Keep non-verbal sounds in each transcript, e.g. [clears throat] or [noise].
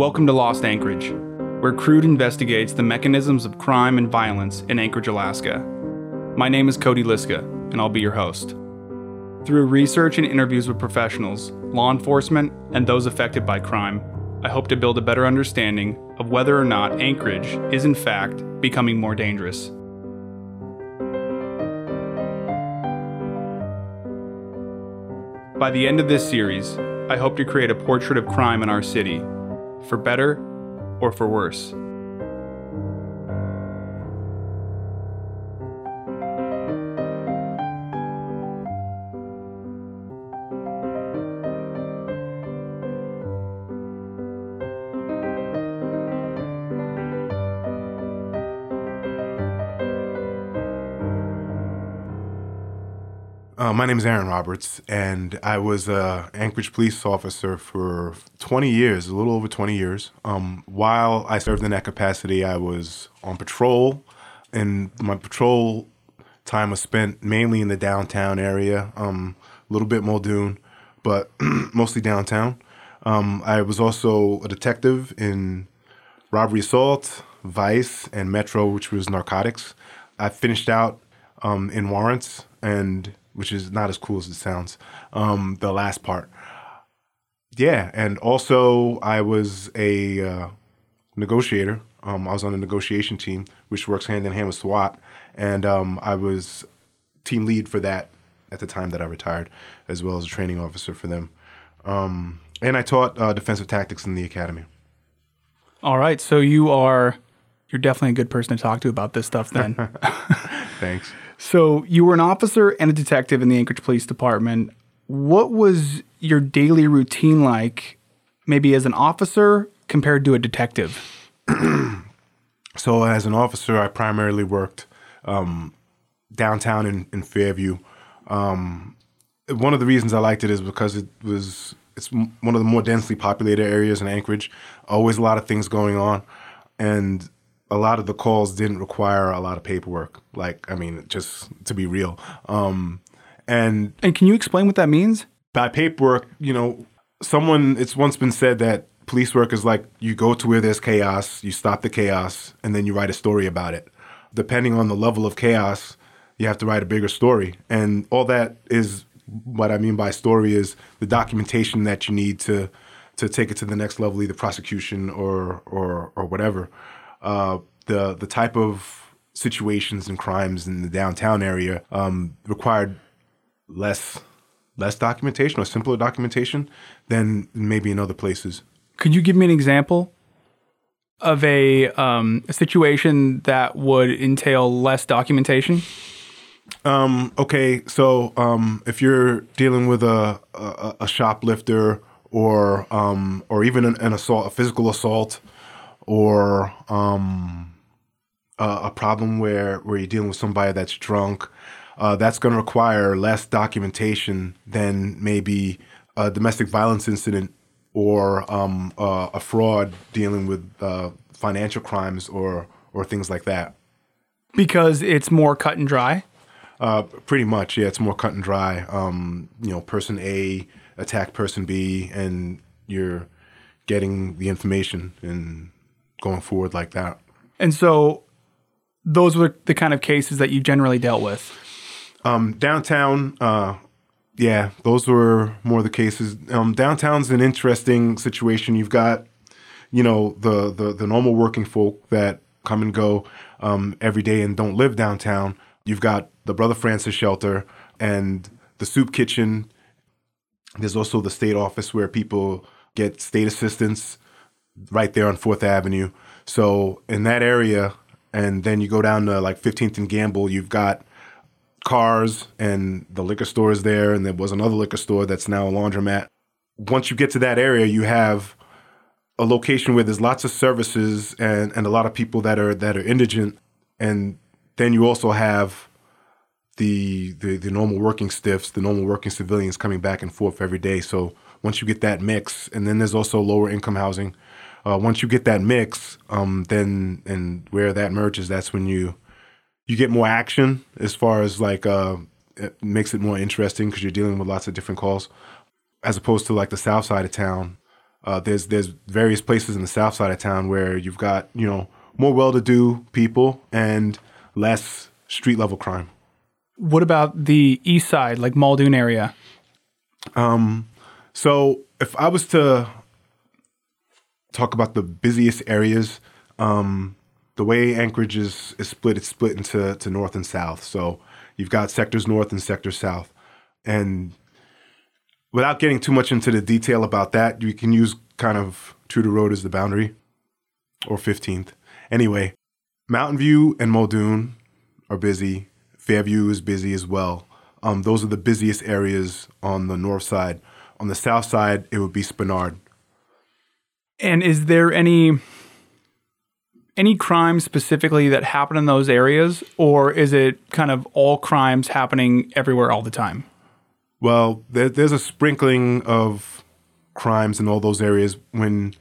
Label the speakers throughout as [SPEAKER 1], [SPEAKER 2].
[SPEAKER 1] Welcome to Lost Anchorage, where Crude investigates the mechanisms of crime and violence in Anchorage, Alaska. My name is Cody Liska, and I'll be your host. Through research and interviews with professionals, law enforcement, and those affected by crime, I hope to build a better understanding of whether or not Anchorage is in fact becoming more dangerous. By the end of this series, I hope to create a portrait of crime in our city, for better or for worse.
[SPEAKER 2] My name is Aaron Roberts, and I was a Anchorage police officer for 20 years, a little over 20 years. Um, while I served in that capacity, I was on patrol, and my patrol time was spent mainly in the downtown area, um, a little bit Muldoon, but [clears throat] mostly downtown. Um, I was also a detective in robbery assault, vice, and metro, which was narcotics. I finished out um, in warrants and which is not as cool as it sounds. Um, the last part, yeah, and also I was a uh, negotiator. Um, I was on the negotiation team, which works hand in hand with SWAT, and um, I was team lead for that at the time that I retired, as well as a training officer for them. Um, and I taught uh, defensive tactics in the academy.
[SPEAKER 1] All right, so you are you're definitely a good person to talk to about this stuff then. [laughs]
[SPEAKER 2] Thanks.
[SPEAKER 1] So you were an officer and a detective in the Anchorage Police Department. What was your daily routine like, maybe as an officer compared to a detective? [clears throat]
[SPEAKER 2] so as an officer, I primarily worked um, downtown in, in Fairview. Um, one of the reasons I liked it is because it was it's one of the more densely populated areas in Anchorage. Always a lot of things going on, and a lot of the calls didn't require a lot of paperwork. Like, I mean, just to be real. Um, and
[SPEAKER 1] and can you explain what that means?
[SPEAKER 2] By paperwork, you know, someone it's once been said that police work is like you go to where there's chaos, you stop the chaos, and then you write a story about it. Depending on the level of chaos, you have to write a bigger story. And all that is what I mean by story is the documentation that you need to to take it to the next level, either prosecution or or or whatever uh, the the type of situations and crimes in the downtown area um, required less less documentation or simpler documentation than maybe in other places.
[SPEAKER 1] Could you give me an example of a, um, a situation that would entail less documentation?
[SPEAKER 2] Um, okay, so um, if you're dealing with a, a, a shoplifter or um, or even an, an, assault, a physical assault, or um, a, a, problem where where you're dealing with somebody that's drunk, uh, that's going to require less documentation than maybe a domestic violence incident or um, uh, a fraud dealing with uh, financial crimes or or things like that.
[SPEAKER 1] Because it's more cut and dry.
[SPEAKER 2] Uh, pretty much, yeah. It's more cut and dry. Um, you know, person A attack person B, and you're getting the information and going forward like that.
[SPEAKER 1] And so those were the kind of cases that you generally dealt with.
[SPEAKER 2] Um, downtown, uh, yeah, those were more the cases. Um, downtown's an interesting situation. You've got, you know, the the, the normal working folk that come and go um, every day and don't live downtown. You've got the Brother Francis shelter and the soup kitchen. There's also the state office where people get state assistance right there on Fourth Avenue. So in that area, and then you go down to like 15th and Gambell, you've got cars and the liquor store is there, and there was another liquor store that's now a laundromat. Once you get to that area, you have a location where there's lots of services and, and a lot of people that are that are indigent, and then you also have the, the the normal working stiffs, the normal working civilians coming back and forth every day. So once you get that mix, and then there's also lower income housing uh, once you get that mix, um, then and where that merges, that's when you you get more action as far as like uh, it makes it more interesting because you're dealing with lots of different calls, as opposed to like the south side of town. Uh, there's there's various places in the south side of town where you've got you know more well-to-do people and less street level crime.
[SPEAKER 1] What about the east side, like Muldoon area?
[SPEAKER 2] So if I was to talk about the busiest areas, um, the way Anchorage is, is split, it's split into to north and south. So you've got sectors north and sectors south. And without getting too much into the detail about that, you can use kind of Tudor Road as the boundary or 15th. Anyway, Mountain View and Muldoon are busy. Fairview is busy as well. Um, those are the busiest areas on the north side. On the south side, it would be Spenard.
[SPEAKER 1] And is there any any crime specifically that happen in those areas, or is it kind of all crimes happening everywhere all the time?
[SPEAKER 2] Well, there, there's a sprinkling of crimes in all those areas. When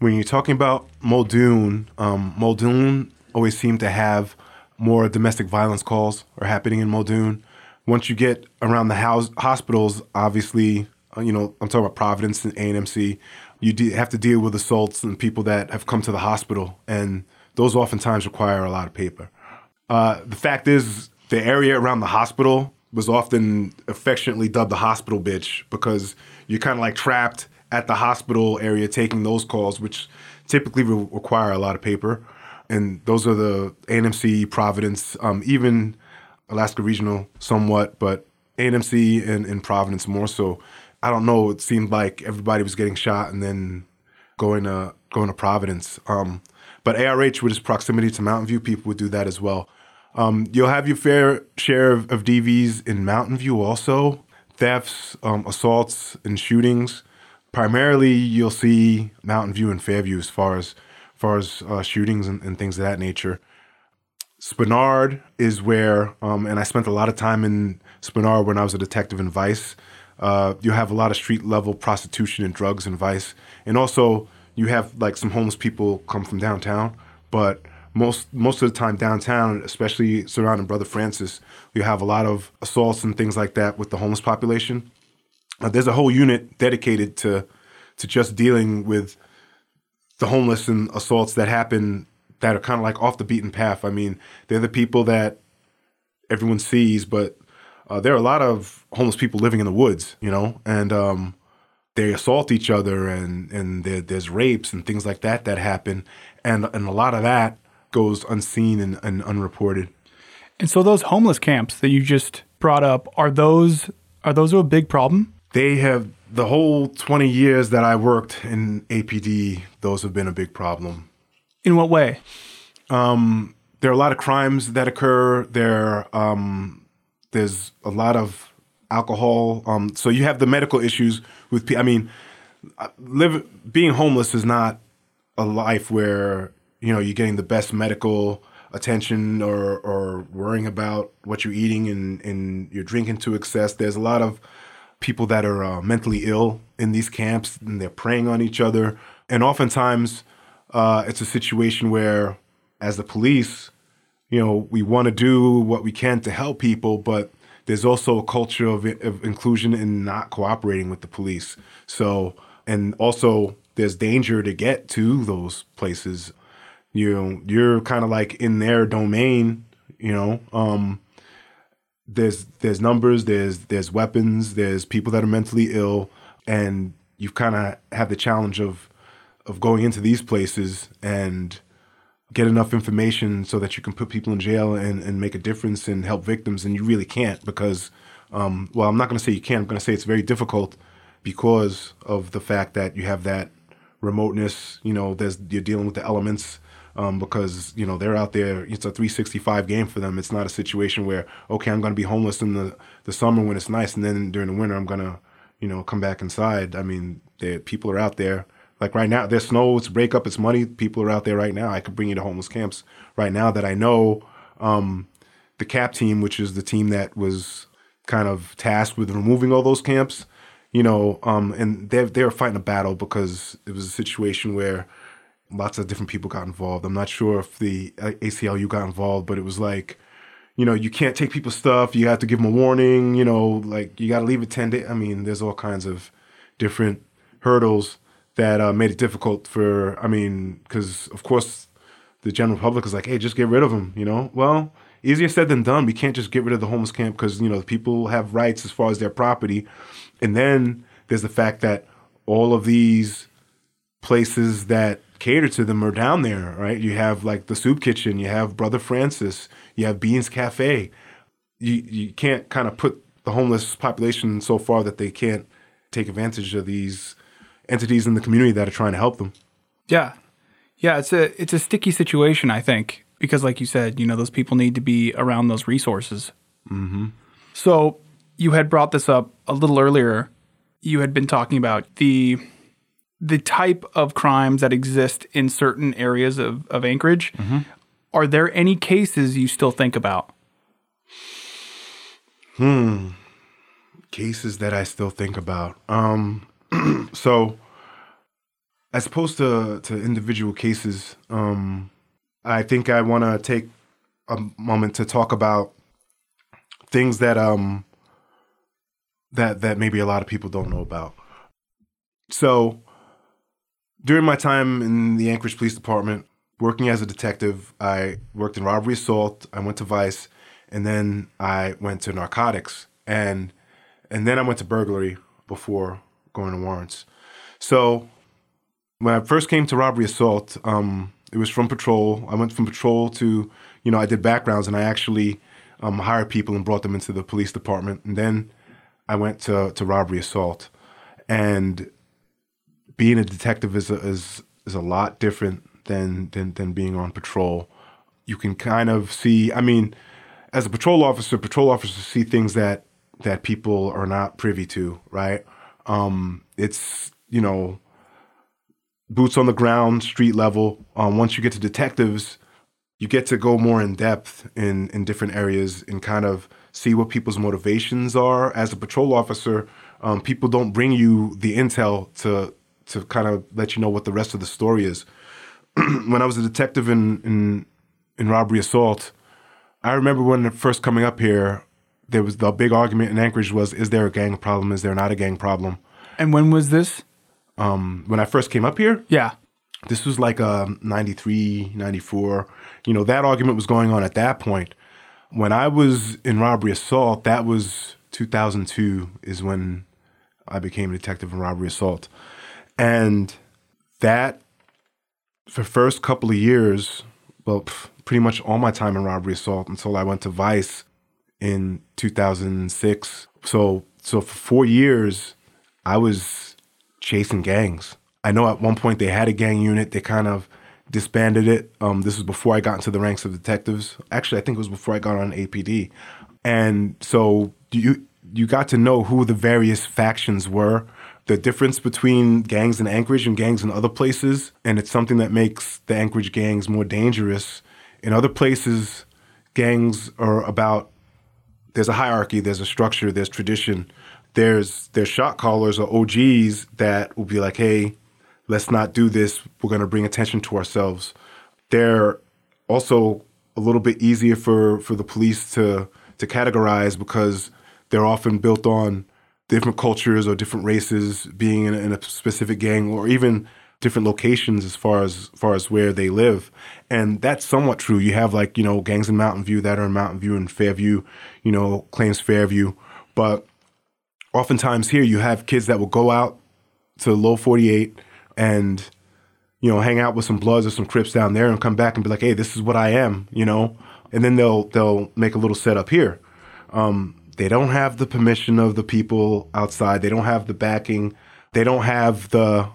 [SPEAKER 2] when you're talking about Muldoon, um, Muldoon always seemed to have more domestic violence calls are happening in Muldoon. Once you get around the house hospitals, obviously, you know I'm talking about Providence and ANMC. You de- have to deal with assaults and people that have come to the hospital, and those oftentimes require a lot of paper. Uh, the fact is, the area around the hospital was often affectionately dubbed the hospital bitch because you're kind of like trapped at the hospital area taking those calls, which typically re- require a lot of paper. And those are the ANMC, Providence, um, even Alaska Regional somewhat, but ANMC and, and Providence more so. I don't know. It seemed like everybody was getting shot and then going to going to Providence. Um, but ARH, with its proximity to Mountain View, people would do that as well. Um, you'll have your fair share of, of DVs in Mountain View also, thefts, um, assaults, and shootings. Primarily, you'll see Mountain View and Fairview as far as far as uh, shootings and, and things of that nature. Spenard is where, um, and I spent a lot of time in Spenard when I was a detective in Vice. Uh, you have a lot of street level prostitution and drugs and Vice, and also you have like some homeless people come from downtown. But most most of the time downtown, especially surrounding Brother Francis, you have a lot of assaults and things like that with the homeless population. Uh, there's a whole unit dedicated to to just dealing with the homeless and assaults that happen that are kind of like off the beaten path. I mean, they're the people that everyone sees, but uh, there are a lot of homeless people living in the woods, you know, and um, they assault each other, and and there, there's rapes and things like that that happen, and and a lot of that goes unseen and, and unreported.
[SPEAKER 1] And so those homeless camps that you just brought up are those are those a big problem?
[SPEAKER 2] They have the whole 20 years that I worked in APD; those have been a big problem.
[SPEAKER 1] In what way?
[SPEAKER 2] there are a lot of crimes that occur. There, um, there's a lot of alcohol. Um, so you have the medical issues with. I mean, uh, live being homeless is not a life where you know you're getting the best medical attention or or worrying about what you're eating and and you're drinking to excess. There's a lot of people that are uh, mentally ill in these camps and they're preying on each other. And oftentimes, uh, it's a situation where, as the police, you know, we want to do what we can to help people, but there's also a culture of, of inclusion and not cooperating with the police. So, and also there's danger to get to those places. You know, you're kind of like in their domain, you know. Um, there's there's numbers, there's there's weapons, there's people that are mentally ill, and you've kind of have the challenge of of going into these places and get enough information so that you can put people in jail and, and make a difference and help victims, and you really can't because, um, well, I'm not going to say you can't. I'm going to say it's very difficult because of the fact that you have that remoteness. You know, there's you're dealing with the elements um, because you know they're out there. It's a 365 game for them. It's not a situation where okay, I'm going to be homeless in the the summer when it's nice, and then during the winter I'm going to you know come back inside. I mean, people are out there. Like right now, there's snow, it's break up, it's money. People are out there right now. I could bring you to homeless camps right now that I know. Um, the CAP team, which is the team that was kind of tasked with removing all those camps, you know, um, and they they were fighting a battle because it was a situation where lots of different people got involved. I'm not sure if the uh, ACLU got involved, but it was like, you know, you can't take people's stuff. You have to give them a warning. You know, like you got to leave it ten days. I mean, there's all kinds of different hurdles that uh, made it difficult for. I mean, because of course the general public is like, hey, just get rid of them. You know, well, easier said than done. We can't just get rid of the homeless camp because you know people have rights as far as their property, and then there's the fact that all of these places that cater to them are down there, right? You have like the soup kitchen, you have Brother Francis, you have Beans Cafe. You you can't kind of put the homeless population so far that they can't take advantage of these entities in the community that are trying to help them.
[SPEAKER 1] Yeah. Yeah, it's a it's a sticky situation, I think, because like you said, you know, those people need to be around those resources.
[SPEAKER 2] Mm-hmm.
[SPEAKER 1] So you had brought this up a little earlier. You had been talking about the the type of crimes that exist in certain areas of, of Anchorage. Are there any cases you still think about?
[SPEAKER 2] Hmm. Cases that I still think about. Um, [clears throat] so as opposed to, to individual cases, um, I think I want to take a moment to talk about things that um that that maybe a lot of people don't know about. So during my time in the Anchorage Police Department, working as a detective, I worked in robbery assault, I went to Vice, and then I went to narcotics and and then I went to burglary before going to warrants. So when I first came to robbery assault, um, it was from patrol. I went from patrol to, you know, I did backgrounds and I actually um, hired people and brought them into the police department. And then I went to, to robbery assault. And being a detective is a, is is a lot different than, than than being on patrol. You can kind of see. I mean, as a patrol officer, patrol officers see things that that people are not privy to. Right? Um, it's you know boots on the ground, street level. Um, once you get to detectives, you get to go more in depth in in different areas and kind of see what people's motivations are. As a patrol officer, um, people don't bring you the intel to to kind of let you know what the rest of the story is. [clears throat] when I was a detective in in in robbery assault, I remember when first coming up here, there was the big argument in Anchorage was is there a gang problem? Is there not a gang problem?
[SPEAKER 1] And when was this?
[SPEAKER 2] Um, when I first came up here,
[SPEAKER 1] Yeah.
[SPEAKER 2] this was like um, 93, 94. You know, that argument was going on at that point. When I was in robbery assault, that was 2002 is when I became a detective in robbery assault. And that, for first couple of years, well, pff, pretty much all my time in robbery assault until I went to Vice in 2006. So, so for four years, I was chasing gangs. I know at one point they had a gang unit. They kind of disbanded it. Um, this was before I got into the ranks of detectives. Actually, I think it was before I got on APD. And so you you got to know who the various factions were, the difference between gangs in Anchorage and gangs in other places, and it's something that makes the Anchorage gangs more dangerous. In other places, gangs are about there's a hierarchy, there's a structure, there's tradition. There's there's shot callers or OGs that will be like, hey, let's not do this. We're gonna bring attention to ourselves. They're also a little bit easier for for the police to to categorize because they're often built on different cultures or different races being in, in a specific gang or even different locations as far as far as where they live. And that's somewhat true. You have like you know gangs in mountain view that are in mountain view and fairview you know claims fairview. But oftentimes here you have kids that will go out to low 48 and you know hang out with some bloods or some crips down there and come back and be like hey this is what i am you know? And then they'll they'll make a little setup here. Um, they don't have the permission of the people outside. They don't have the backing. They don't have the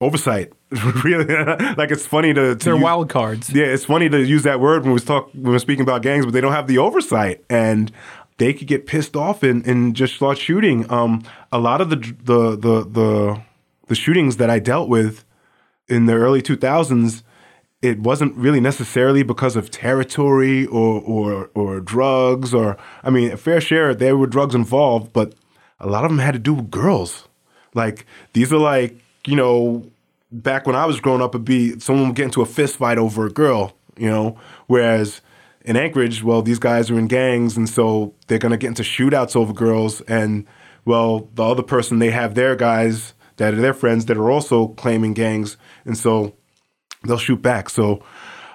[SPEAKER 2] oversight [laughs] really like it's funny to, to
[SPEAKER 1] They're
[SPEAKER 2] use-
[SPEAKER 1] wild cards.
[SPEAKER 2] yeah, it's funny to use that word when we talk when we're speaking about gangs, but they don't have the oversight, and they could get pissed off and, and just start shooting. Um, a lot of the the the the the shootings that I dealt with in the early two thousands, it wasn't really necessarily because of territory or or or drugs or I mean, a fair share there were drugs involved, but a lot of them had to do with girls. Like these are like you know back when I was growing up, it'd be someone would get into a fist fight over a girl, you know. Whereas in Anchorage, well, these guys are in gangs, and so they're gonna get into shootouts over girls. And well, the other person they have their guys that are their friends that are also claiming gangs, and so they'll shoot back. So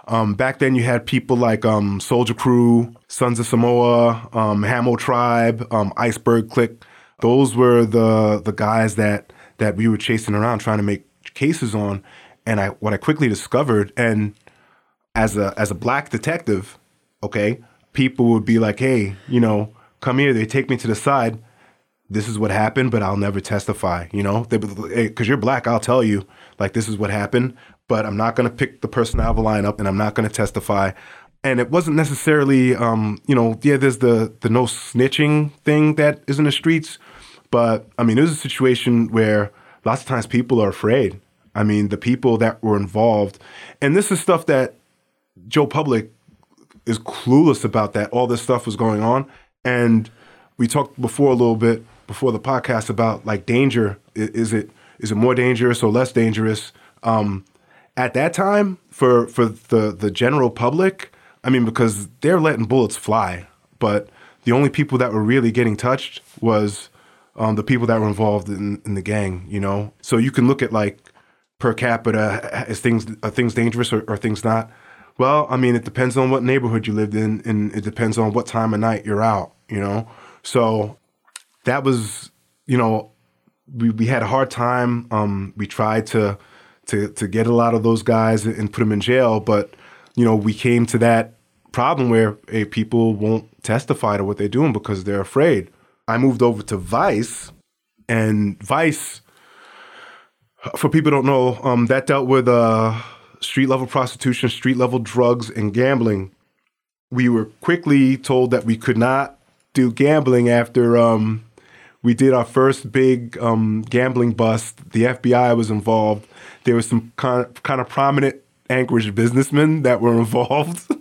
[SPEAKER 2] um, back then, you had people like um, Soldier Crew, Sons of Samoa, um, Hamo Tribe, um, Iceberg Click. Those were the the guys that that we were chasing around trying to make cases on. And I what I quickly discovered, and as a as a black detective, okay, people would be like, "Hey, you know, come here." They take me to the side. This is what happened, but I'll never testify. You know, because you're black, I'll tell you like this is what happened, but I'm not going to pick the person out of a lineup, and I'm not going to testify. And it wasn't necessarily, um, you know, yeah, there's the the no snitching thing that is in the streets, but I mean, it was a situation where lots of times people are afraid. I mean, the people that were involved, and this is stuff that Joe Public is clueless about that all this stuff was going on. And we talked before a little bit before the podcast about like danger. Is it is it more dangerous or less dangerous? Um, at that time, for for the the general public, I mean, because they're letting bullets fly, but the only people that were really getting touched was um, the people that were involved in, in the gang. You know, so you can look at like per capita, is things are things dangerous or, or things not? Well, I mean, it depends on what neighborhood you lived in, and it depends on what time of night you're out. You know, so that was, you know, we, we had a hard time. Um, we tried to to to get a lot of those guys and put them in jail, but you know, we came to that problem where hey, people won't testify to what they're doing because they're afraid. I moved over to Vice, and Vice, for people don't know, um, that dealt with uh, street level prostitution, street level drugs, and gambling. We were quickly told that we could not do gambling after um, we did our first big um, gambling bust. The FBI was involved. There was some kind of, kind of prominent Anchorage businessmen that were [laughs] involved.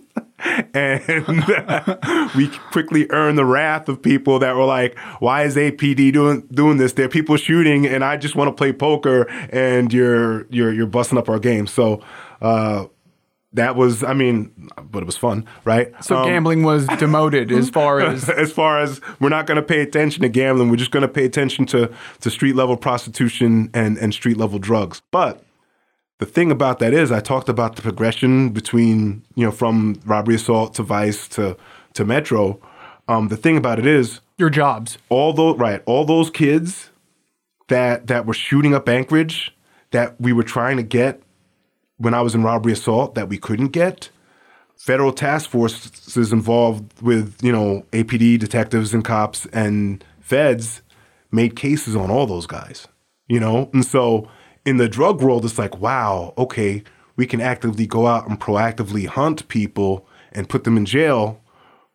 [SPEAKER 2] [laughs] and we quickly earned the wrath of people that were like, "Why is APD doing doing this? There are people shooting, and I just want to play poker, and you're you're you're busting up our game." So uh, that was, I mean, but it was fun, right?
[SPEAKER 1] So um, gambling was demoted as [laughs] far as [laughs]
[SPEAKER 2] as far as we're not going to pay attention to gambling. We're just going to pay attention to to street level prostitution and and street level drugs. But the thing about that is, I talked about the progression between you know from robbery assault to vice to to metro. Um, the thing about it is
[SPEAKER 1] your jobs.
[SPEAKER 2] All those right, all those kids that that were shooting up Anchorage that we were trying to get when I was in robbery assault that we couldn't get. Federal task forces involved with, you know, APD detectives and cops and feds made cases on all those guys, you know? And so in the drug world, it's like, wow, okay, we can actively go out and proactively hunt people and put them in jail.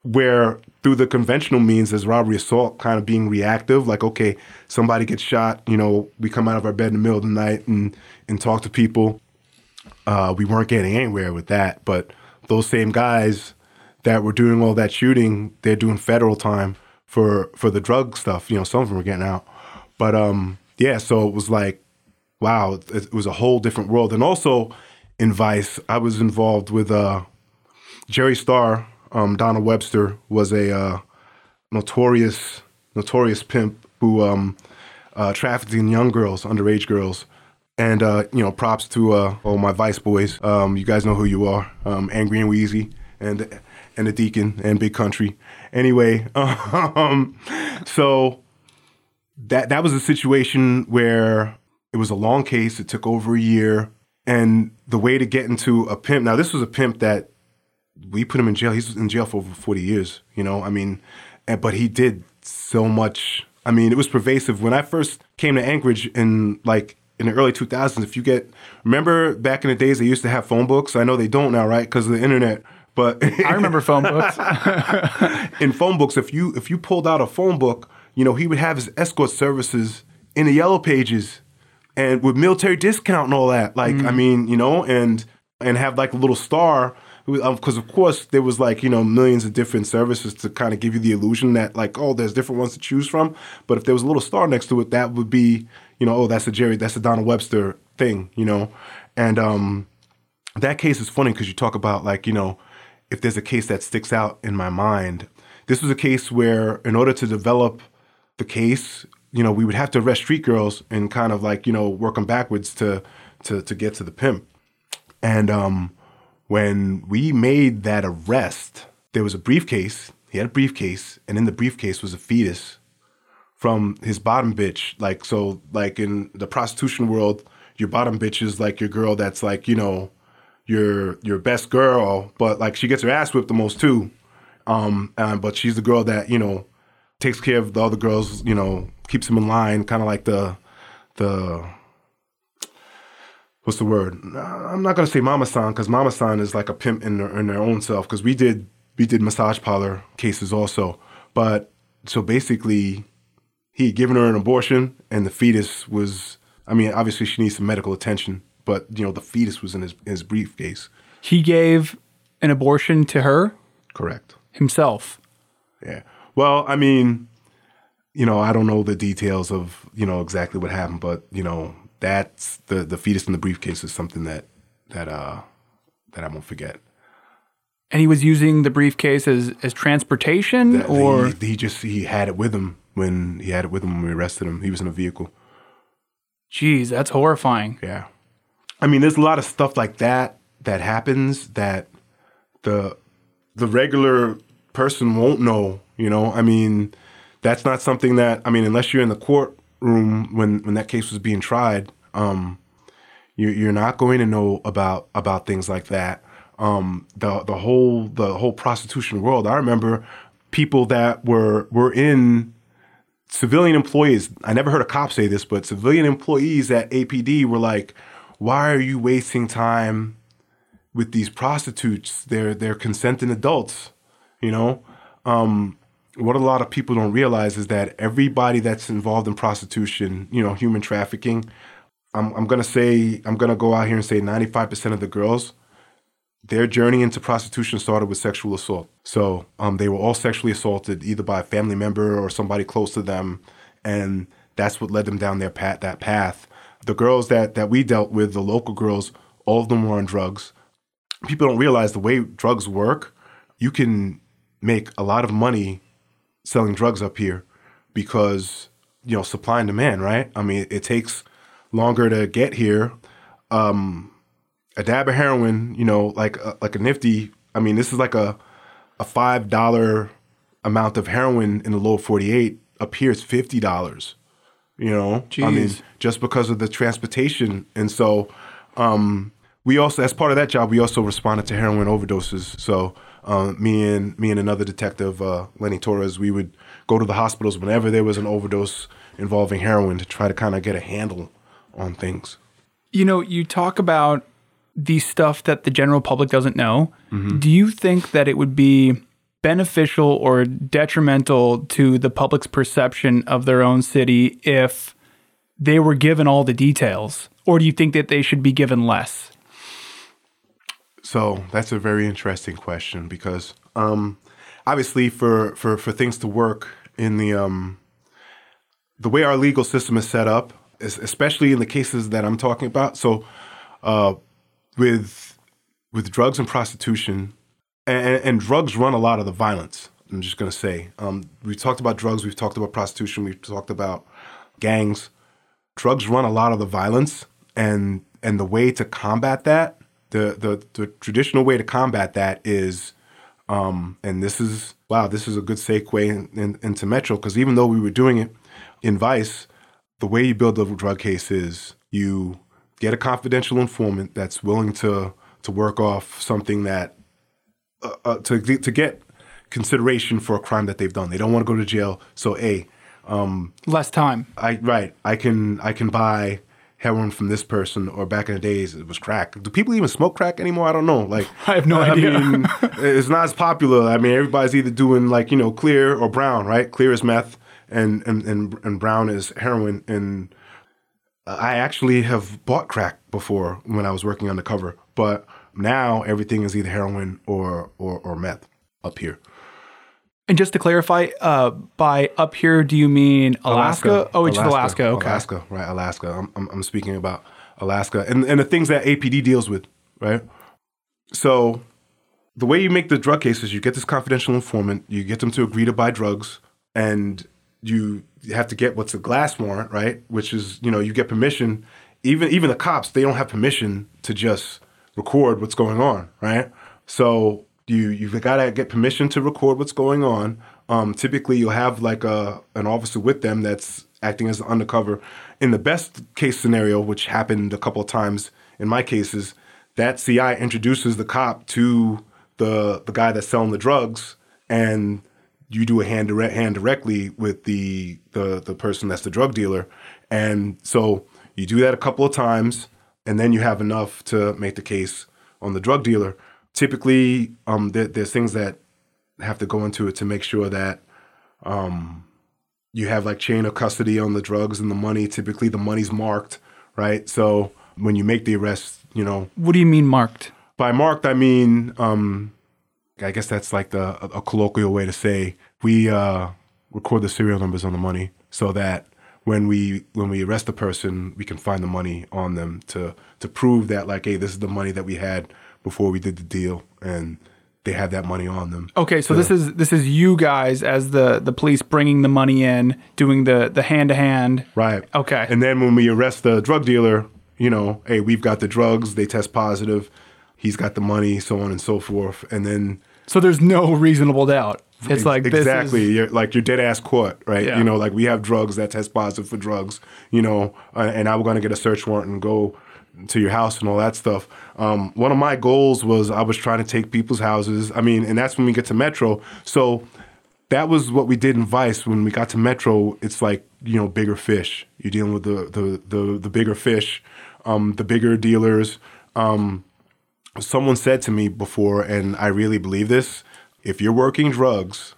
[SPEAKER 2] Where through the conventional means, as robbery assault, kind of being reactive, like, okay, somebody gets shot, you know, we come out of our bed in the middle of the night and, and talk to people uh, we weren't getting anywhere with that. But those same guys that were doing all that shooting, they're doing federal time for for the drug stuff. You know, some of them were getting out. But um, yeah, so it was like, wow, it, was a whole different world. And also in Vice, I was involved with uh, Jerry Starr. Um, Donald Webster was a uh, notorious notorious pimp who um, uh, trafficked in young girls, underage girls. And uh, you know, props to uh, all my Vice boys. Um, you guys know who you are. Um, Angry and Wheezy, and and the Deacon and Big Country. Anyway, [laughs] um, so that that was a situation where it was a long case. It took over a year, and the way to get into a pimp. Now, this was a pimp that we put him in jail. He's in jail for over forty years. You know, I mean, and, but he did so much. I mean, it was pervasive. When I first came to Anchorage in like in the early 2000s, if you get, remember back in the days they used to have phone books? I know they don't now, right? Because of the internet. But
[SPEAKER 1] I remember phone [laughs] books. [laughs]
[SPEAKER 2] in phone books, if you if you pulled out a phone book, you know he would have his escort services in the yellow pages, and with military discount and all that. Like mm. I mean, you know, and and have like a little star because of course there was like you know millions of different services to kind of give you the illusion that like oh there's different ones to choose from but if there was a little star next to it that would be you know, oh, that's a Jerry, that's a donald Webster thing, you know, and um, that case is funny because you talk about like, you know, if there's a case that sticks out in my mind, this was a case where in order to develop the case, you know, we would have to arrest street girls and kind of like, you know, work them backwards to to to get to the pimp. And um when we made that arrest, there was a briefcase. He had a briefcase, and in the briefcase was a fetus from his bottom bitch. Like so, like in the prostitution world, your bottom bitch is like your girl that's like you know your your best girl, but like she gets her ass whipped the most too. Um, uh, but she's the girl that you know takes care of the other girls. You know, keeps him in line, kind of like the the what's the word? I'm not gonna say mama san because mama san is like a pimp in their, in their own self. Because we did we did massage parlor cases also, but so basically he had given her an abortion and the fetus was. I mean, obviously she needs some medical attention, but you know the fetus was in his his briefcase.
[SPEAKER 1] He gave an abortion to her
[SPEAKER 2] Correct.
[SPEAKER 1] himself.
[SPEAKER 2] Yeah. Well, I mean, you know, I don't know the details of you know exactly what happened, but you know, that's the the fetus in the briefcase is something that that uh that I won't forget.
[SPEAKER 1] And he was using the briefcase as, as transportation
[SPEAKER 2] That
[SPEAKER 1] or
[SPEAKER 2] he, he just he had it with him when he had it with him when we arrested him. He was in a vehicle.
[SPEAKER 1] geez, that's horrifying.
[SPEAKER 2] Yeah. I mean, there's a lot of stuff like that that happens that the the regular person won't know, you know? I mean, that's not something that I mean, unless you're in the courtroom when when that case was being tried, um you you're not going to know about about things like that. Um the the whole the whole prostitution world. I remember people that were were in civilian employees, I never heard a cop say this, but civilian employees at APD were like, "Why are you wasting time with these prostitutes? They're they're consenting adults." You know, um, what a lot of people don't realize is that everybody that's involved in prostitution, you know, human trafficking, I'm I'm gonna say I'm gonna go out here and say 95% of the girls their journey into prostitution started with sexual assault. So um, they were all sexually assaulted either by a family member or somebody close to them, and that's what led them down their path. That path. The girls that that we dealt with, the local girls, all of them were on drugs. People don't realize the way drugs work. You can make a lot of money selling drugs up here because you know supply and demand, right? I mean, it takes longer to get here. Um, a dab of heroin, you know, like a, like a nifty. I mean, this is like a a five dollar amount of heroin in the lower forty eight. Up here, it's fifty dollars. You know, I mean, just because of the transportation, and so um, we also, as part of that job, we also responded to heroin overdoses. So um, me and me and another detective, uh, Lenny Torres, we would go to the hospitals whenever there was an overdose involving heroin to try to kind of get a handle on things.
[SPEAKER 1] You know, you talk about the stuff that the general public doesn't know. Do you think that it would be beneficial or detrimental to the public's perception of their own city if they were given all the details? Or do you think that they should be given less?
[SPEAKER 2] So that's a very interesting question because um, obviously for, for, for things to work in the um, the way our legal system is set up, especially in the cases that I'm talking about. So uh, with with drugs and prostitution, and, and drugs run a lot of the violence. I'm just gonna say um, we talked about drugs, we've talked about prostitution, we've talked about gangs. Drugs run a lot of the violence, and and the way to combat that, the the, the traditional way to combat that is um, and this is wow, this is a good segue in, in, into Metro because even though we were doing it in Vice, the way you build a drug case is you get a confidential informant that's willing to to work off something that uh, uh, to to get consideration for a crime that they've done. They don't want to go to jail, so a um,
[SPEAKER 1] Less time.
[SPEAKER 2] I right. I can I can buy heroin from this person, or back in the days it was crack. Do people even smoke crack anymore? I don't know. Like [laughs]
[SPEAKER 1] I have no idea.
[SPEAKER 2] mean, [laughs] it's not as popular. I mean, everybody's either doing like you know clear or brown, right? Clear is meth, and and and, and brown is heroin. And I actually have bought crack before when I was working undercover, but now everything is either heroin or or, or meth up here.
[SPEAKER 1] And just to clarify, uh, by up here, do you mean Alaska? Oh, it's Alaska. Okay.
[SPEAKER 2] Alaska, right? Alaska. I'm, I'm, I'm speaking about Alaska and, and the things that APD deals with, right? So, the way you make the drug cases, you get this confidential informant, you get them to agree to buy drugs, and you have to get what's a glass warrant, right? Which is you know you get permission. Even even the cops they don't have permission to just record what's going on, right? So you you've got to get permission to record what's going on. Um, typically, you'll have like a an officer with them that's acting as an undercover. In the best case scenario, which happened a couple of times in my cases, that CI introduces the cop to the the guy that's selling the drugs, and you do a hand direct hand directly with the the the person that's the drug dealer, and so you do that a couple of times, and then you have enough to make the case on the drug dealer. Typically, um, there, there's things that have to go into it to make sure that um, you have like chain of custody on the drugs and the money. Typically, the money's marked, right? So when you make the arrest, you know.
[SPEAKER 1] What do you mean marked?
[SPEAKER 2] By marked, I mean, um, I guess that's like the a, a colloquial way to say we uh, record the serial numbers on the money so that when we when we arrest a person, we can find the money on them to to prove that like, hey, this is the money that we had before we did the deal, and they had that money on them.
[SPEAKER 1] Okay, so this is this is you guys as the the police bringing the money in, doing the the hand to hand.
[SPEAKER 2] Right.
[SPEAKER 1] Okay.
[SPEAKER 2] And then when we arrest the drug dealer, you know, hey, we've got the drugs, they test positive, he's got the money, so on and so forth, and then
[SPEAKER 1] So there's no reasonable doubt. It's like this is-
[SPEAKER 2] exactly you're, like you're dead ass caught, right?
[SPEAKER 1] Yeah.
[SPEAKER 2] You know, like we have drugs that test positive for drugs, you know, uh, and we're going to get a search warrant and go to your house and all that stuff. Um, one of my goals was I was trying to take people's houses. I mean, and that's when we get to Metro. So that was what we did in Vice. When we got to Metro, it's like you know bigger fish. You're dealing with the the the, the bigger fish, um, the bigger dealers. Um, someone said to me before, and I really believe this: if you're working drugs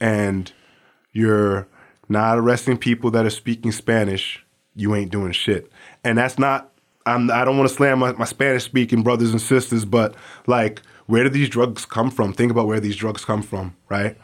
[SPEAKER 2] and you're not arresting people that are speaking Spanish, you ain't doing shit. And that's not. I'm, I don't want to slam my, my Spanish speaking brothers and sisters, but like, where do these drugs come from? Think about where these drugs come from, right?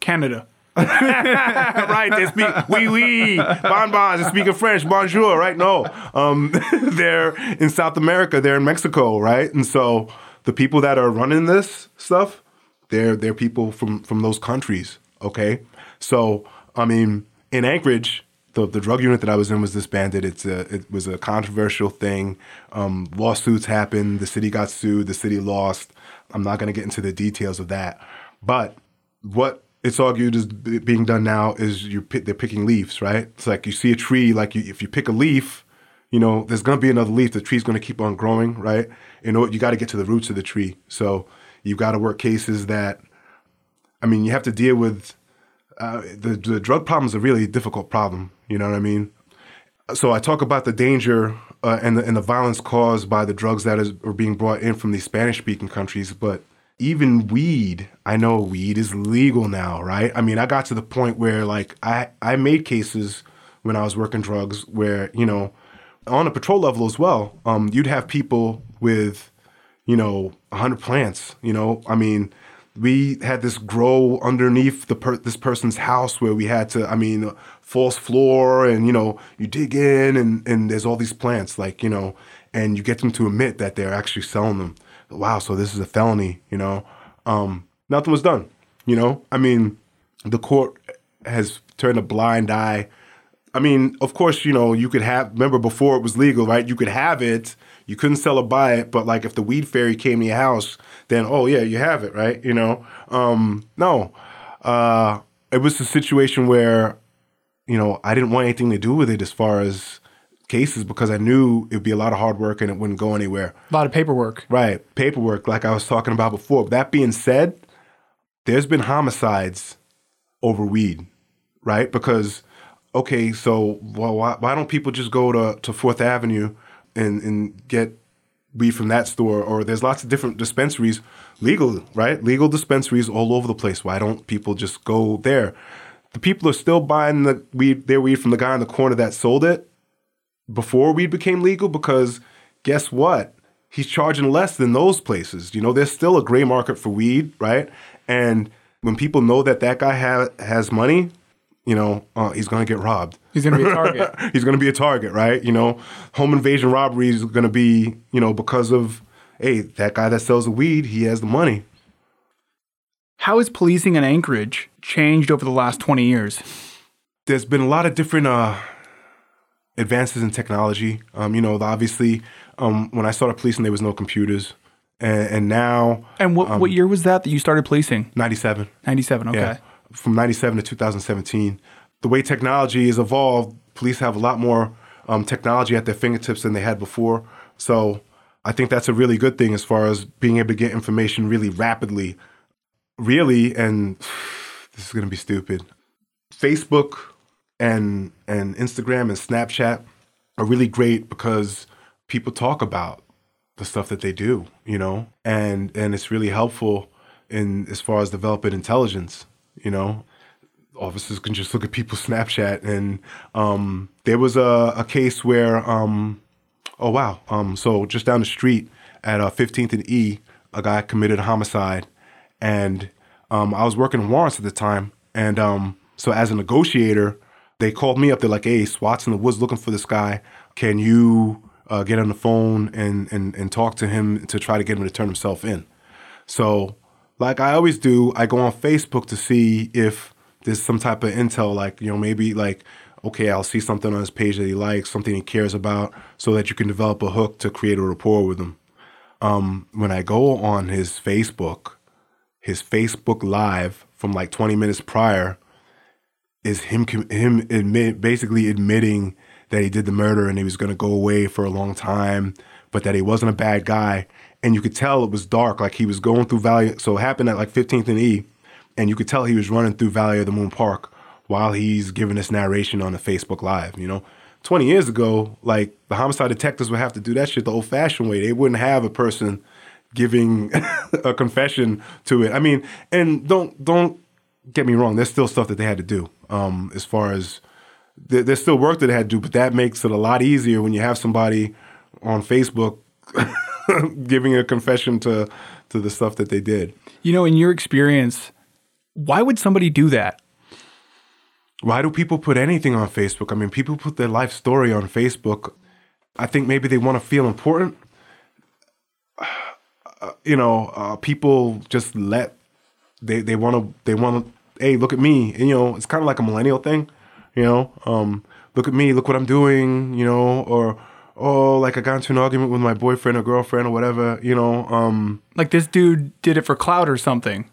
[SPEAKER 1] Canada. [laughs] [laughs]
[SPEAKER 2] right. They speak oui oui, bonbons. They speak in French, bonjour. Right? No, um, [laughs] they're in South America. They're in Mexico, right? And so the people that are running this stuff, they're they're people from from those countries. Okay, so I mean, in Anchorage. The, the drug unit that I was in was disbanded. It's a it was a controversial thing. Um, lawsuits happened. The city got sued. The city lost. I'm not going to get into the details of that. But what it's argued is being done now is you pick, they're picking leaves, right? It's like you see a tree, like you, if you pick a leaf, you know, there's going to be another leaf. The tree's going to keep on growing, right? You know, you got to get to the roots of the tree. So you've got to work cases that, I mean, you have to deal with uh, the the drug problem is a really difficult problem. You know what I mean? So I talk about the danger uh, and the and the violence caused by the drugs that is are being brought in from these Spanish speaking countries, but even weed, I know weed is legal now, right? I mean, I got to the point where like I I made cases when I was working drugs where you know on a patrol level as well, um, you'd have people with you know 100 plants. You know, I mean, we had this grow underneath the per- this person's house where we had to, I mean, false floor, and you know, you dig in, and and there's all these plants, like you know, and you get them to admit that they're actually selling them. Wow, so this is a felony, you know. Um, nothing was done, you know. I mean, the court has turned a blind eye. I mean, of course, you know, you could have, remember before it was legal, right? You could have it, you couldn't sell or buy it, but like if the weed fairy came to your house, then, oh, yeah, you have it, right? You know? Um, no. Uh, it was a situation where, you know, I didn't want anything to do with it as far as cases because I knew it would be a lot of hard work and it wouldn't go anywhere.
[SPEAKER 1] A lot of paperwork.
[SPEAKER 2] Right. Paperwork, like I was talking about before. That being said, there's been homicides over weed, right? Because, okay, so well, why, why don't people just go to, to Fourth Avenue and, and get weed from that store? Or there's lots of different dispensaries, legal, right? Legal dispensaries all over the place. Why don't people just go there? The people are still buying the weed, their weed from the guy in the corner that sold it before weed became legal because guess what? He's charging less than those places. You know, there's still a gray market for weed, right? And when people know that that guy ha- has money, you know, uh, he's going to get robbed.
[SPEAKER 1] He's going to be a target. [laughs]
[SPEAKER 2] he's going to be a target, right? You know, home invasion robbery is going to be, you know, because of, hey, that guy that sells the weed, he has the money.
[SPEAKER 1] How has policing in Anchorage changed over the last 20 years?
[SPEAKER 2] there's been a lot of different uh, advances in technology. Um, you know, obviously, um, when I started policing, there was no computers, and, and now
[SPEAKER 1] And what what year was that that you started policing?
[SPEAKER 2] '97.
[SPEAKER 1] 97. Okay.
[SPEAKER 2] Yeah, from '97 to 2017. The way technology has evolved, police have a lot more um, technology at their fingertips than they had before. So I think that's a really good thing as far as being able to get information really rapidly. Really, and [sighs] this is going to be stupid. Facebook and and Instagram and Snapchat are really great because people talk about the stuff that they do, you know, and and it's really helpful in as far as developing intelligence, you know. Officers can just look at people's Snapchat, and um, there was a, a case where, um, oh wow, um, so just down the street at uh, 15th and E, a guy committed a homicide, and um, I was working warrants at the time, and um, so as a negotiator, they called me up. They're like, "Hey, SWAT's in the woods looking for this guy. Can you uh, get on the phone and, and and talk to him to try to get him to turn himself in?" So, like I always do, I go on Facebook to see if there's some type of intel, like you know maybe like okay, I'll see something on his page that he likes, something he cares about, so that you can develop a hook to create a rapport with him. Um, when I go on his Facebook, his Facebook Live from like 20 minutes prior is him him admit, basically admitting that he did the murder and he was going to go away for a long time, but that he wasn't a bad guy. And you could tell it was dark, like he was going through value. So it happened at like 15th and E, and you could tell he was running through Valley of the Moon Park while he's giving this narration on the Facebook Live. You know, 20 years ago, like the homicide detectives would have to do that shit the old-fashioned way. They wouldn't have a person giving [laughs] a confession to it. I mean, and don't don't get me wrong. There's still stuff that they had to do. Um, as far as there, there's still work that they had to do, but that makes it a lot easier when you have somebody on Facebook [laughs] giving a confession to to the stuff that they did.
[SPEAKER 1] You know, in your experience, why would somebody do that?
[SPEAKER 2] Why do people put anything on Facebook? I mean, people put their life story on Facebook. I think maybe they want to feel important. Uh, you know, uh, people just let they they want to they want to. Hey, look at me. And, you know, it's kind of like a millennial thing. You know, um, look at me. Look what I'm doing. You know, or oh, like I got into an argument with my boyfriend or girlfriend or whatever. You know, um,
[SPEAKER 1] Like this dude did it for clout or something.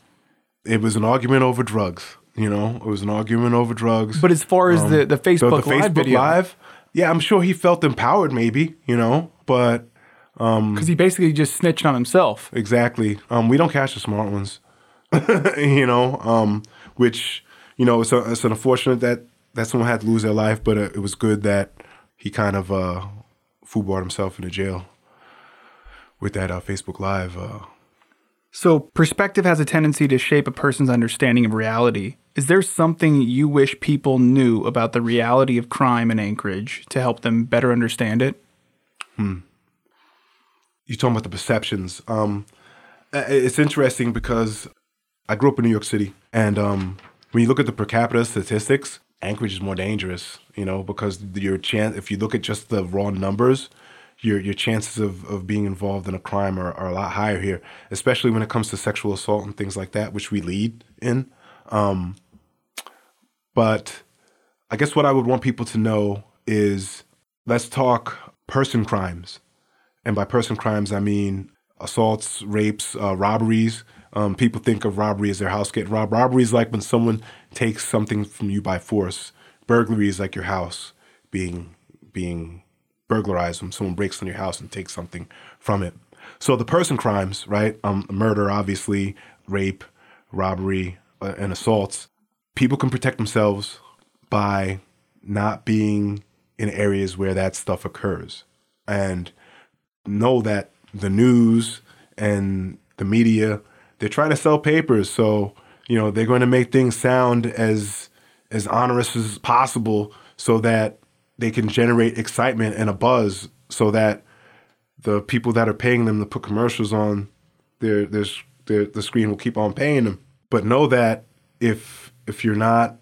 [SPEAKER 2] It was an argument over drugs. You know, it was an argument over drugs.
[SPEAKER 1] But as far as the, the
[SPEAKER 2] So
[SPEAKER 1] Facebook, Live video,
[SPEAKER 2] Live, yeah, I'm sure he felt empowered, maybe. You know, but
[SPEAKER 1] because he basically just snitched on himself.
[SPEAKER 2] exactly, um, we don't catch the smart ones. [laughs] you know, um, which you know, it's, a, it's unfortunate that that someone had to lose their life, but it, it was good that he kind of uh, footballed himself into jail with that uh, Facebook Live. Uh,
[SPEAKER 1] So, perspective has a tendency to shape a person's understanding of reality. Is there something you wish people knew about the reality of crime in Anchorage to help them better understand it? Hmm.
[SPEAKER 2] you're talking about the perceptions. Um, it's interesting because I grew up in New York City, and um, when you look at the per capita statistics, Anchorage is more dangerous. You know, because your chance, if you look at just the raw numbers, your your chances of, of being involved in a crime are, are a lot higher here, especially when it comes to sexual assault and things like that, which we lead in. Um, but I guess what I would want people to know is let's talk person crimes. And by person crimes, I mean assaults, rapes, uh, robberies. Um, people think of robbery as their house getting robbed. Robbery is like when someone takes something from you by force. Burglary is like your house being being burglarized when someone breaks in your house and takes something from it. So the person crimes, right? Um, murder, obviously, rape, robbery, uh, and assaults. People can protect themselves by not being in areas where that stuff occurs, and know that the news and the media they're trying to sell papers so you know they're going to make things sound as as onerous as possible so that they can generate excitement and a buzz so that the people that are paying them to put commercials on their their, their the screen will keep on paying them. But know that if if you're not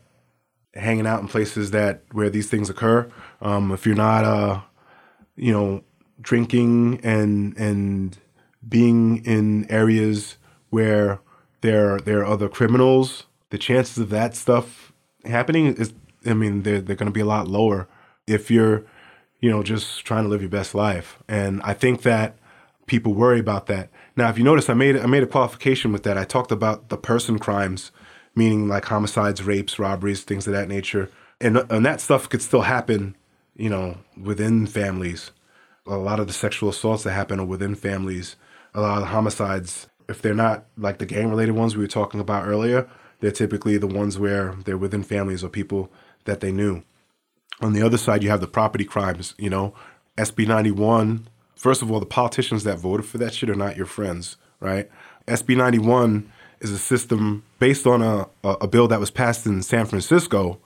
[SPEAKER 2] hanging out in places that where these things occur um, if you're not uh you know drinking and and being in areas where there there are other criminals, the chances of that stuff happening is I mean, they're they're going to be a lot lower if you're, you know, just trying to live your best life. And I think that people worry about that. Now, if you notice, I made I made a qualification with that. I talked about the person crimes, meaning like homicides, rapes, robberies, things of that nature, and and that stuff could still happen, you know, within families. A lot of the sexual assaults that happen are within families. A lot of the homicides, if they're not like the gang related ones we were talking about earlier, they're typically the ones where they're within families or people that they knew. On the other side, you have the property crimes, you know, SB 91. First of all, the politicians that voted for that shit are not your friends, right? SB 91 is a system based on a, a bill that was passed in San Francisco.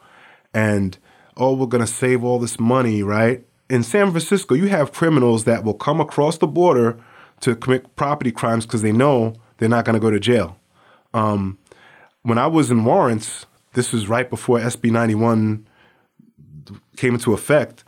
[SPEAKER 2] And, oh, we're going to save all this money, right? In San Francisco, you have criminals that will come across the border to commit property crimes because they know they're not going to go to jail. Um, when I was in warrants, this was right before SB 91 came into effect.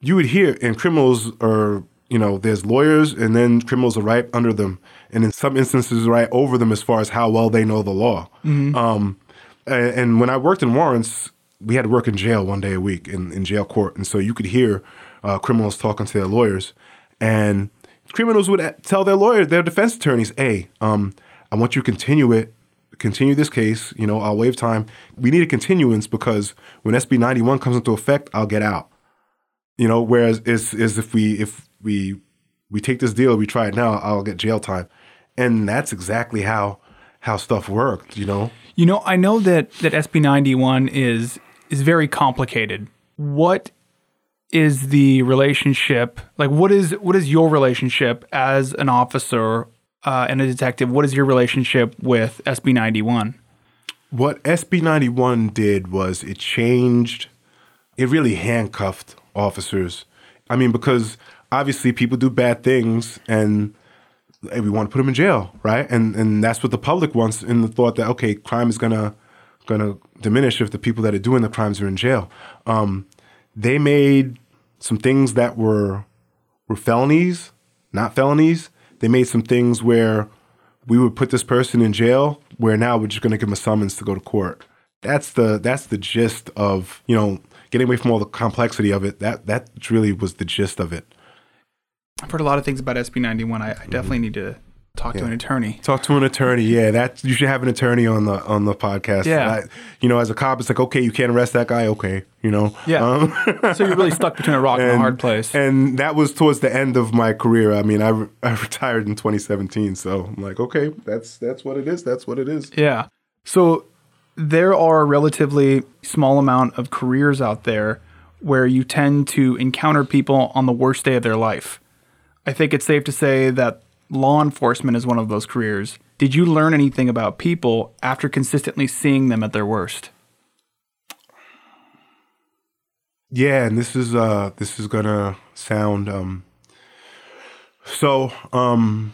[SPEAKER 2] You would hear, and criminals are, you know, there's lawyers, and then criminals are right under them, and in some instances, right over them as far as how well they know the law. Mm-hmm. Um, and, and, when I worked in warrants, we had to work in jail one day a week in, in jail court, and so you could hear uh, criminals talking to their lawyers, and criminals would tell their lawyers, their defense attorneys, "Hey, um, I want you to continue it continue this case. You know, I'll waive time. We need a continuance because when SB 91 comes into effect, I'll get out. You know, whereas is is if we if we we take this deal, we try it now, I'll get jail time, and that's exactly how how stuff worked. You know.
[SPEAKER 1] You know, I know that that SB 91 is is very complicated. What is the relationship like? What is what is your relationship as an officer uh, and a detective, what is your relationship with SB 91?
[SPEAKER 2] What SB 91 did was it changed, it really handcuffed officers. I mean, because obviously people do bad things and we want to put them in jail, right? And and that's what the public wants in the thought that okay, crime is gonna gonna diminish if the people that are doing the crimes are in jail. Um, they made some things that were were felonies, not felonies, they made some things where we would put this person in jail where now we're just going to give them a summons to go to court. That's the that's the gist of you know getting away from all the complexity of it. That that really was the gist of it.
[SPEAKER 1] I've heard a lot of things about SB ninety one. I, I definitely mm-hmm. need to talk yeah. to an attorney.
[SPEAKER 2] Talk to an attorney. Yeah, that you should have an attorney on the on the podcast.
[SPEAKER 1] Yeah, I,
[SPEAKER 2] you know, as a cop, it's like okay, you can't arrest that guy. Okay, you know.
[SPEAKER 1] Yeah. Um, so you're really stuck between a rock and, [laughs] and, a hard place.
[SPEAKER 2] And that was towards the end of my career. I mean, I, [laughs] I retired in 2017, so I'm like, okay, that's that's what it is. That's what it is.
[SPEAKER 1] Yeah. So there are a relatively small amount of careers out there where you tend to encounter people on the worst day of their life. I think it's safe to say that law enforcement is one of those careers. Did you learn anything about people after consistently seeing them at their worst?
[SPEAKER 2] Yeah, and this is uh this is gonna sound um so um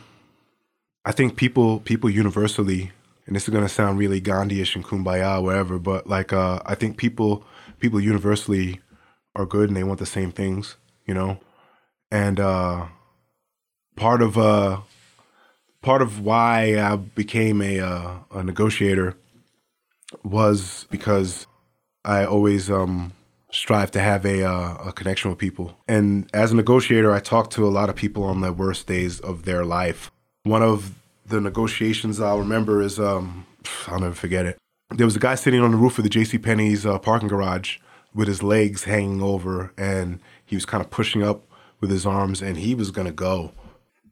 [SPEAKER 2] I think people people universally and this is gonna sound really Gandhi-ish and kumbaya, whatever, but like uh I think people people universally are good and they want the same things, you know? And uh part of uh part of why I became a uh, a negotiator was because I always um, strive to have a uh, a connection with people. And as a negotiator, I talk to a lot of people on the worst days of their life. One of the negotiations I'll remember is um, I'll never forget it. There was a guy sitting on the roof of the J.C. Penney's uh, parking garage with his legs hanging over, and he was kind of pushing up with his arms, and he was gonna go.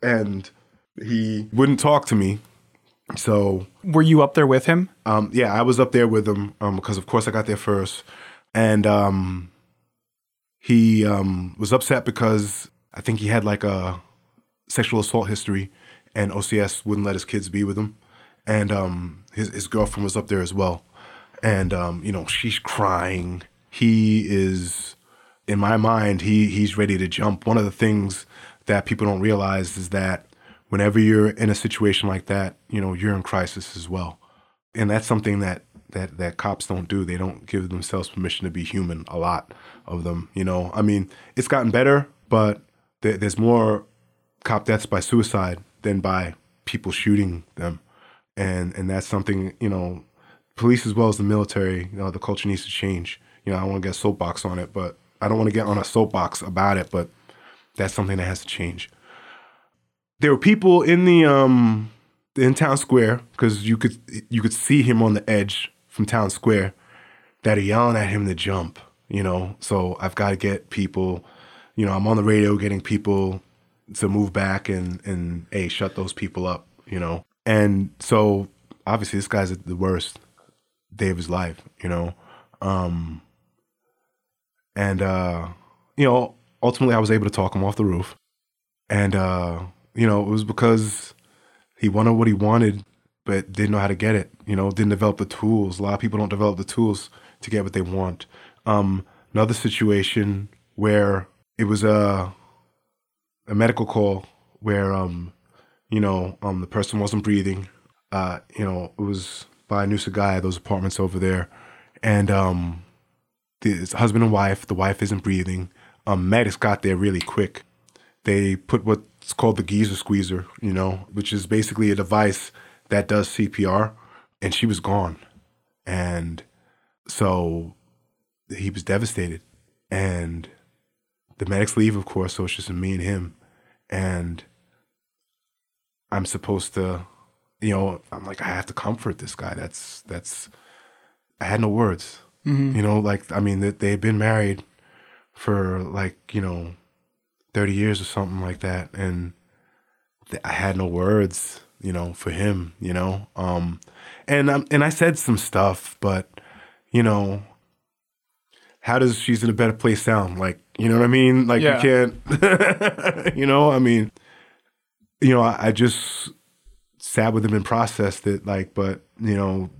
[SPEAKER 2] And he wouldn't talk to me. So
[SPEAKER 1] were you up there with him?
[SPEAKER 2] Um, yeah, I was up there with him um, because, of course, I got there first, and um, he um, was upset because I think he had like a sexual assault history, and OCS wouldn't let his kids be with him, and um, his his girlfriend was up there as well, and um, you know she's crying. He is, in my mind, he he's ready to jump. One of the things that people don't realize is that whenever you're in a situation like that, you know, you're in crisis as well. And that's something that that that cops don't do. They don't give themselves permission to be human. A lot of them, you know. I mean, it's gotten better, but th- there's more cop deaths by suicide than by people shooting them, and and that's something you know, police as well as the military. You know, the culture needs to change You know, I don't want to get a soapbox on it, but I don't want to get on a soapbox about it, but that's something that has to change. There were people in the um in town square because you could you could see him on the edge from town square that are yelling at him to jump. You know, so I've got to get people. You know, I'm on the radio getting people to move back and and hey, shut those people up. You know, and so obviously this guy's at the worst day of his life. You know, um, and uh, you know, ultimately I was able to talk him off the roof, and uh, you know, it was because he wanted what he wanted, but didn't know how to get it. You know, didn't develop the tools. A lot of people don't develop the tools to get what they want. Um, another situation where it was a a medical call where um, you know um, the person wasn't breathing. Uh, you know, it was by Noosa Guy, those apartments over there, and um, the husband and wife. The wife isn't breathing. Um, medics got there really quick. They put what's called the Geezer Squeezer, you know, which is basically a device that does CPR, and she was gone, and so he was devastated, and the medics leave, of course. So it's just me and him, and I'm supposed to, you know, I'm like I have to comfort this guy. That's that's. I had no words. You know, like I mean, they they had been married for like you know, thirty years or something like that, and th- I had no words. You know, for him. You know, um, and um, and I said some stuff, but you know, how does she's in a better place sound? Like, you know what I mean? Like
[SPEAKER 1] Yeah.
[SPEAKER 2] you can't, [laughs] you know, I mean, you know, I, I just sat with him and processed it. Like, but you know,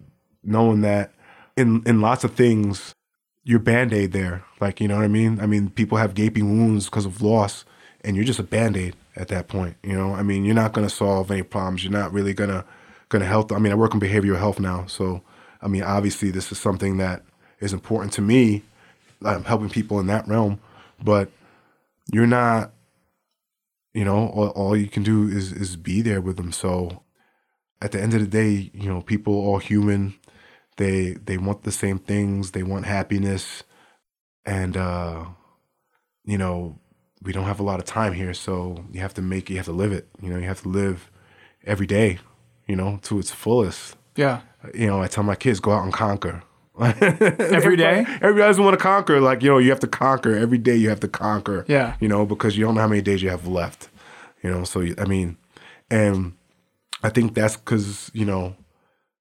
[SPEAKER 2] knowing that in in lots of things, you're band aid there. Like, you know what I mean? I mean, people have gaping wounds because of loss, and you're just a band aid at that point. You know, I mean, you're not going to solve any problems. You're not really gonna gonna help. I mean, I work in behavioral health now, so I mean, obviously, this is something that is important to me. I'm helping people in that realm, but you're not. You know, all, all you can do is is be there with them. So, at the end of the day, you know, people are all human. They they want the same things. They want happiness, and uh, you know, we don't have a lot of time here, so you have to make you have to live it. You know, you have to live every day. You know, to its fullest
[SPEAKER 1] Yeah.
[SPEAKER 2] you know, I tell my kids go out and conquer. [laughs]
[SPEAKER 1] Every day? [laughs]
[SPEAKER 2] Everybody doesn't want to conquer. Like, you know, you have to conquer. Every day you have to conquer.
[SPEAKER 1] Yeah.
[SPEAKER 2] You know, because you don't know how many days you have left. You know, so, I mean, and I think that's because, you know,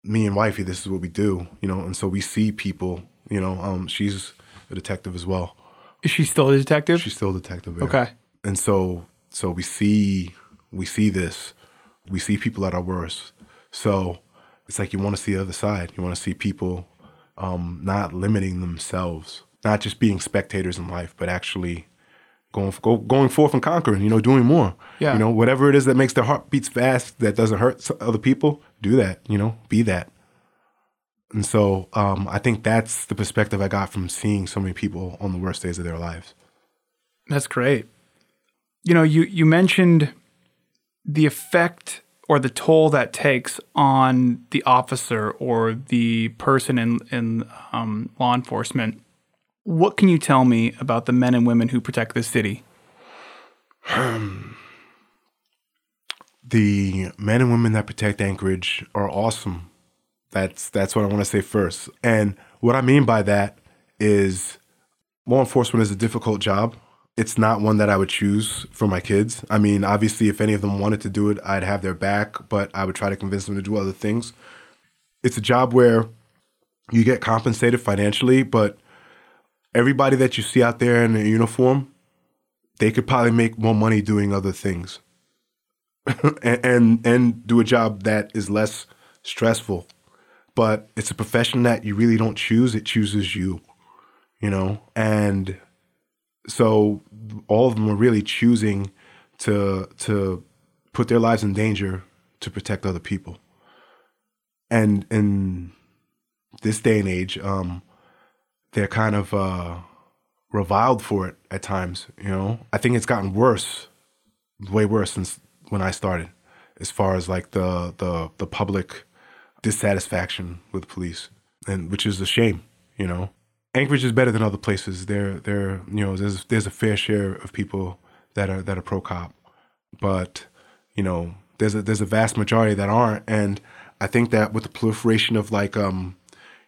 [SPEAKER 2] me and wifey, this is what we do, you know, and so we see people, you know, um, she's a detective as well.
[SPEAKER 1] Is she still a detective?
[SPEAKER 2] She's still a detective. yeah.
[SPEAKER 1] okay.
[SPEAKER 2] And so so we see we see this. We see people at our worst. So it's like you want to see the other side. You want to see people um, not limiting themselves, not just being spectators in life, but actually going go, going forth and conquering. You know, doing more.
[SPEAKER 1] Yeah.
[SPEAKER 2] You know, whatever it is that makes their heart beats fast, that doesn't hurt other people. Do that. You know, be that. And so um, I think that's the perspective I got from seeing so many people on the worst days of their lives.
[SPEAKER 1] That's great. You know, you you mentioned the effect or the toll that takes on the officer or the person in in um, law enforcement. What can you tell me about the men and women who protect this city?
[SPEAKER 2] the men and women that protect Anchorage are awesome. That's that's what I want to say first. And what I mean by that is law enforcement is a difficult job. It's not one that I would choose for my kids. I mean, obviously if any of them wanted to do it, I'd have their back, but I would try to convince them to do other things. It's a job where you get compensated financially, but everybody that you see out there in a uniform, they could probably make more money doing other things [laughs] and, and and do a job that is less stressful. But it's a profession that you really don't choose; it chooses you, you know. And so all of them are really choosing to to put their lives in danger to protect other people. And in this day and age, um, they're kind of uh, reviled for it at times. You know, I think it's gotten worse way worse since when I started, as far as like the the the public dissatisfaction with police, and which is a shame, you know. Anchorage is better than other places. There, there, you know, there's there's a fair share of people that are that are pro cop, but you know, there's a there's a vast majority that aren't, and I think that with the proliferation of like um,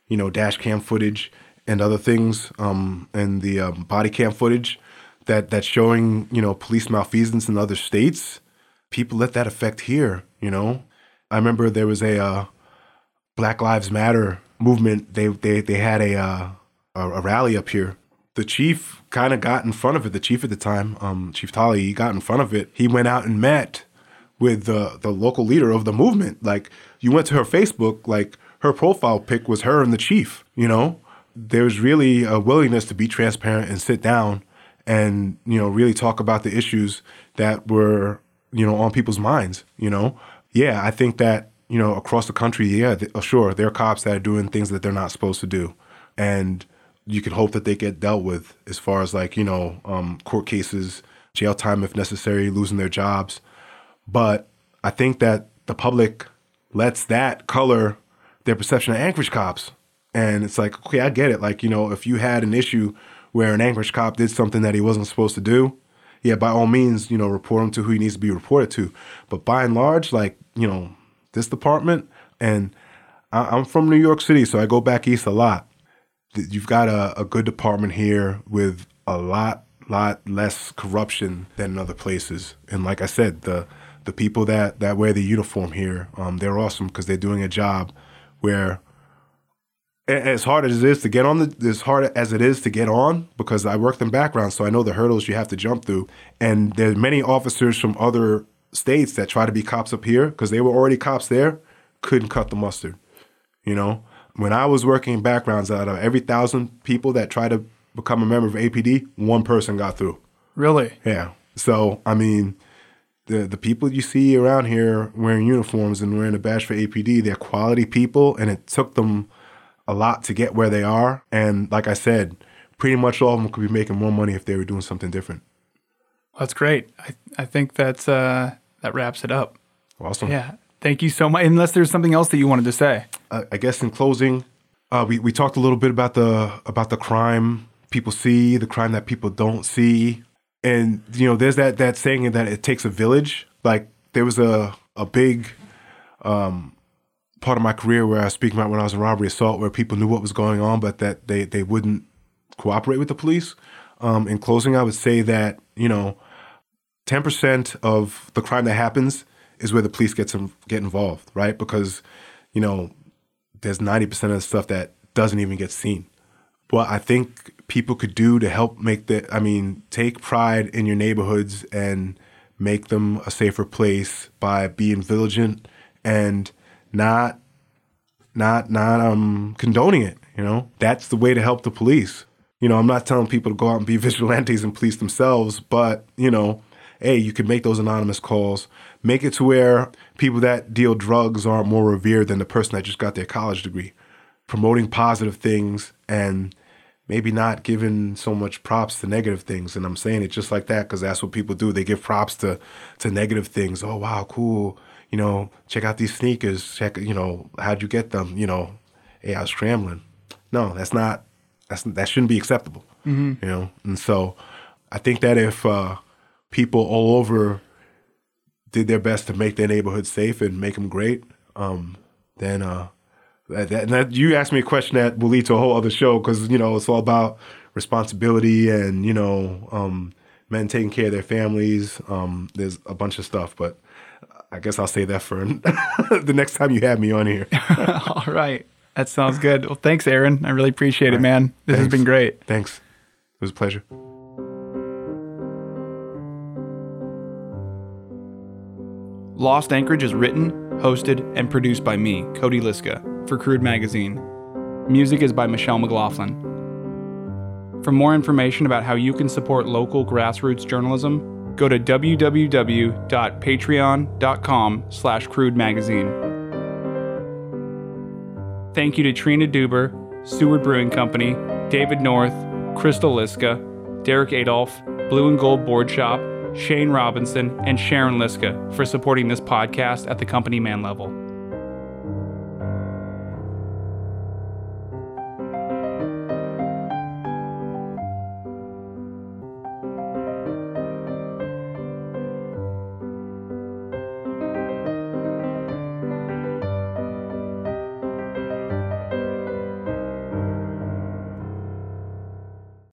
[SPEAKER 2] you know, dash cam footage and other things, um, and the um, body cam footage that that's showing you know police malfeasance in other states, people let that affect here. You know, I remember there was a uh, Black Lives Matter movement. They they they had a uh, a, rally up here. The chief kind of got in front of it. The chief at the time, um, Chief Tolley, he got in front of it. He went out and met with the the local leader of the movement. Like you went to her Facebook, like her profile pic was her and the chief. You know, there's really a willingness to be transparent and sit down and you know really talk about the issues that were you know on people's minds. You know, yeah, I think that you know across the country, yeah, th- sure, there are cops that are doing things that they're not supposed to do, and you can hope that they get dealt with as far as like you know um, court cases, jail time if necessary, losing their jobs. But I think that the public lets that color their perception of Anchorage cops. And it's like, okay, I get it. Like, you know, if you had an issue where an Anchorage cop did something that he wasn't supposed to do, yeah, by all means, you know, report him to who he needs to be reported to. But by and large, like, you know, this department, and I, am from New York City, so I go back east a lot. You've got a, a good department here with a lot, lot less corruption than in other places. And like I said, the the people that that wear the uniform here, um, they're awesome because they're doing a job where as hard as it is to get on the as hard as it is to get on because I worked in background so I know the hurdles you have to jump through. And there's many officers from other states that try to be cops up here because they were already cops there couldn't cut the mustard you know? When I was working in backgrounds out of every thousand people that try to become a member of APD one person got through.
[SPEAKER 1] Really?
[SPEAKER 2] Yeah. So I mean the the people you see around here wearing uniforms and wearing a badge for APD, they're quality people, and it took them a lot to get where they are. And like I said, pretty much all of them could be making more money if they were doing something different.
[SPEAKER 1] That's great. I I think that's uh, that wraps it up.
[SPEAKER 2] Awesome.
[SPEAKER 1] Yeah. Thank you so much. Unless there's something else that you wanted to say.
[SPEAKER 2] Uh, I guess in closing, uh, we we talked a little bit about the about the crime people see, the crime that people don't see and you know there's that that saying that it takes a village like there was a a big um, part of my career where I was speaking about when I was in robbery assault where people knew what was going on but that they they wouldn't cooperate with the police. Um, in closing I would say that you know 10% of the crime that happens is where the police get some get involved right? Because you know there's 90% of the stuff that doesn't even get seen. What I think people could do to help make the I mean, take pride in your neighborhoods and make them a safer place by being vigilant and not not not um condoning it, you know? That's the way to help the police. You know, I'm not telling people to go out and be [laughs] vigilantes and police themselves, but, you know, hey, you can make those anonymous calls. Make it to where people that deal drugs aren't more revered than the person that just got their college degree. Promoting positive things and maybe not giving so much props to negative things. And I'm saying it just like that because that's what people do. They give props to to negative things. Oh wow, cool. You know, check out these sneakers. Check, you know, how'd you get them? You know, hey, I was scrambling. No, that's not. That's that shouldn't be acceptable. Mm-hmm. You know, and so I think that if uh, people all over did their best to make their neighborhood safe and make them great, um, then uh, that, that, that, you asked me a question that will lead to a whole other show because you know it's all about responsibility and you know um, men taking care of their families. Um, there's a bunch of stuff, but I guess I'll say that for [laughs] the next time you have me on here. [laughs]
[SPEAKER 1] all right, that sounds good. Well, thanks, Aaron. I really appreciate it, man. This thanks. has been great.
[SPEAKER 2] Thanks. It was a pleasure.
[SPEAKER 1] Lost Anchorage is written, hosted, and produced by me, Cody Liska for Crude Magazine. Music is by Michelle McLaughlin. For more information about how you can support local grassroots journalism, go to www.patreon.com slash crude magazine. Thank you to Trina Duber, Seward Brewing Company, David North, Crystal Liska, Derek Adolph, Blue and Gold Board Shop, Shane Robinson, and Sharon Liska for supporting this podcast at the company man level.